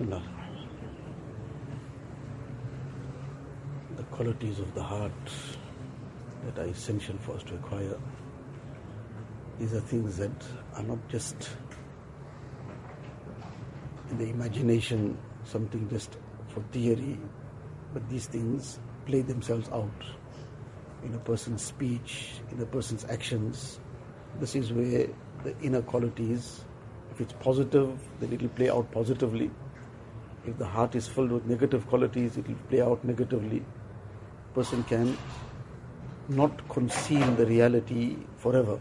The qualities of the heart that are essential for us to acquire. These are things that are not just in the imagination, something just for theory, but these things play themselves out in a person's speech, in a person's actions. This is where the inner qualities, if it's positive, then it will play out positively. If the heart is filled with negative qualities, it will play out negatively. Person can not conceal the reality forever.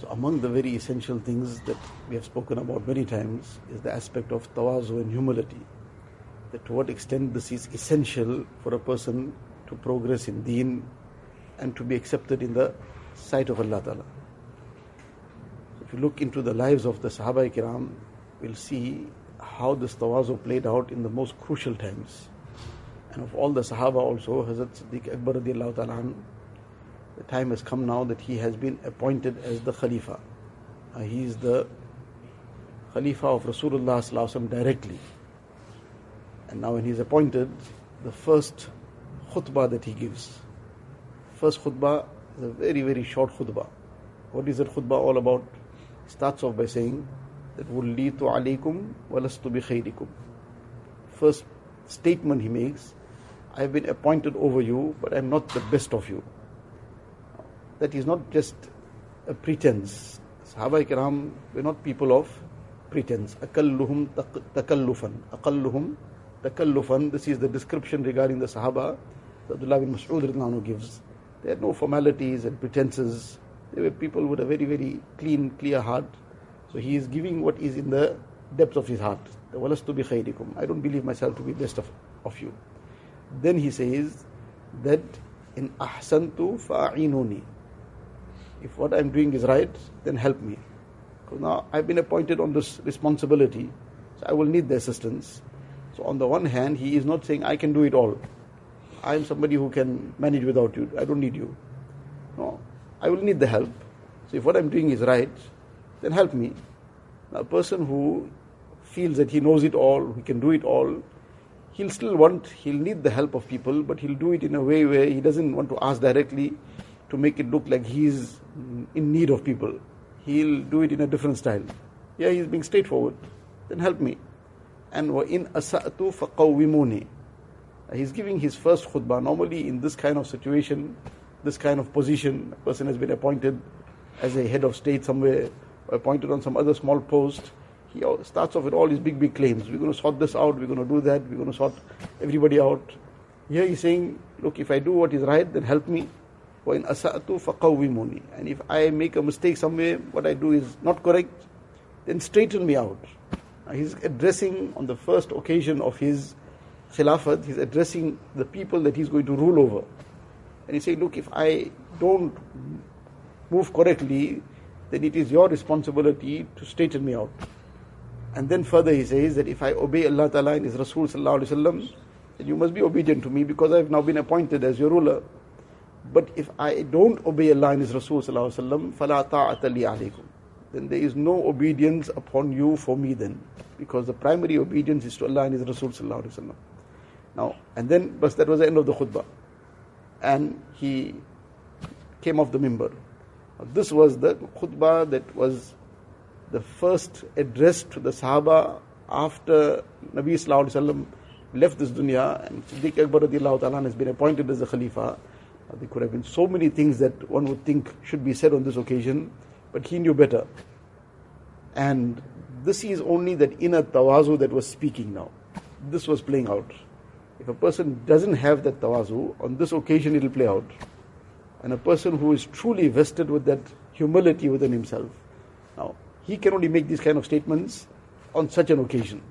So, among the very essential things that we have spoken about many times is the aspect of tawazu and humility. That to what extent this is essential for a person to progress in deen and to be accepted in the sight of Allah Ta'ala. If you look into the lives of the Sahaba Kiram, we'll see how this tawazu played out in the most crucial times. And of all the Sahaba also, Hazrat Siddiq Akbar radiallahu ta'ala the time has come now that he has been appointed as the Khalifa. Uh, he is the Khalifa of Rasulullah directly. And now when he is appointed, the first khutbah that he gives, first khutbah is a very, very short khutbah. What is that khutbah all about? Starts off by saying that وَلِّيتُ عَلَيْكُمْ وَلَسْتُ بِخَيْرِكُمْ First statement he makes, I have been appointed over you, but I am not the best of you that is not just a pretense. Sahaba Ikram were not people of pretense. Akalluhum takallufan. Akalluhum takallufan. This is the description regarding the Sahaba that Abdullah bin Mas'ud gives. They had no formalities and pretenses. They were people with a very, very clean, clear heart. So he is giving what is in the depths of his heart. I don't believe myself to be best of, of you. Then he says that in ahsantu fa'inuni. If what I'm doing is right, then help me. Because now I've been appointed on this responsibility, so I will need the assistance. So on the one hand, he is not saying I can do it all. I am somebody who can manage without you. I don't need you. No, I will need the help. So if what I'm doing is right, then help me. Now, a person who feels that he knows it all, he can do it all, he'll still want, he'll need the help of people, but he'll do it in a way where he doesn't want to ask directly to make it look like he's in need of people. He'll do it in a different style. Yeah, he's being straightforward. Then help me. And in asa'tu faqawwimuni. He's giving his first khutbah. Normally, in this kind of situation, this kind of position, a person has been appointed as a head of state somewhere, appointed on some other small post. He starts off with all his big, big claims. We're going to sort this out, we're going to do that, we're going to sort everybody out. Here he's saying, Look, if I do what is right, then help me. وَإِنْ أَسَأْتُ فَقَوِّمُونِ And if I make a mistake somewhere, what I do is not correct, then straighten me out. Now he's addressing on the first occasion of his khilafat, he's addressing the people that he's going to rule over. And he said, look, if I don't move correctly, then it is your responsibility to straighten me out. And then further he says that if I obey Allah Ta'ala and His Rasul Sallallahu Alaihi Wasallam, then you must be obedient to me because I've now been appointed as your ruler. But if I don't obey Allah and His Rasul sallallahu فَلَا طَاعَةَ لِي عَلَيْكُمْ Then there is no obedience upon you for me then. Because the primary obedience is to Allah and His Rasul sallallahu Now, and then, but that was the end of the khutbah. And he came off the mimbar. This was the khutbah that was the first address to the Sahaba after Nabi Sallallahu left this dunya and Siddiq Akbar has been appointed as the Khalifa. Uh, there could have been so many things that one would think should be said on this occasion, but he knew better. And this is only that inner tawazu that was speaking now. This was playing out. If a person doesn't have that tawazu, on this occasion it will play out. And a person who is truly vested with that humility within himself, now he can only make these kind of statements on such an occasion.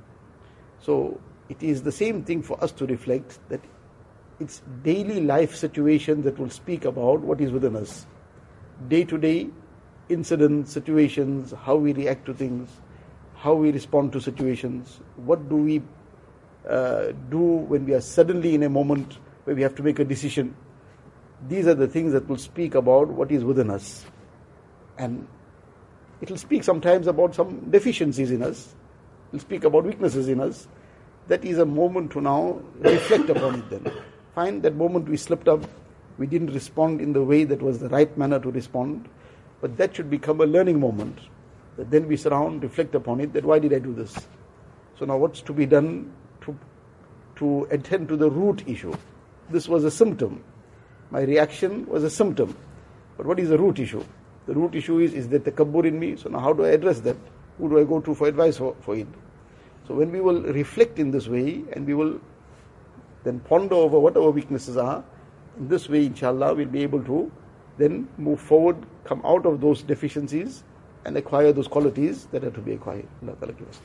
So it is the same thing for us to reflect that it's daily life situations that will speak about what is within us. Day to day incidents, situations, how we react to things, how we respond to situations, what do we uh, do when we are suddenly in a moment where we have to make a decision. These are the things that will speak about what is within us. And it will speak sometimes about some deficiencies in us. it will speak about weaknesses in us. That is a moment to now reflect upon it then. Find that moment we slipped up, we didn't respond in the way that was the right manner to respond, but that should become a learning moment. That then we surround, reflect upon it, that why did I do this? So now what's to be done to, to attend to the root issue? This was a symptom. My reaction was a symptom. But what is the root issue? The root issue is, is there takabbur in me? So now how do I address that? Who do I go to for advice for, for it? So when we will reflect in this way and we will then ponder over what our weaknesses are, in this way, inshallah, we'll be able to then move forward, come out of those deficiencies and acquire those qualities that are to be acquired. Allah give us.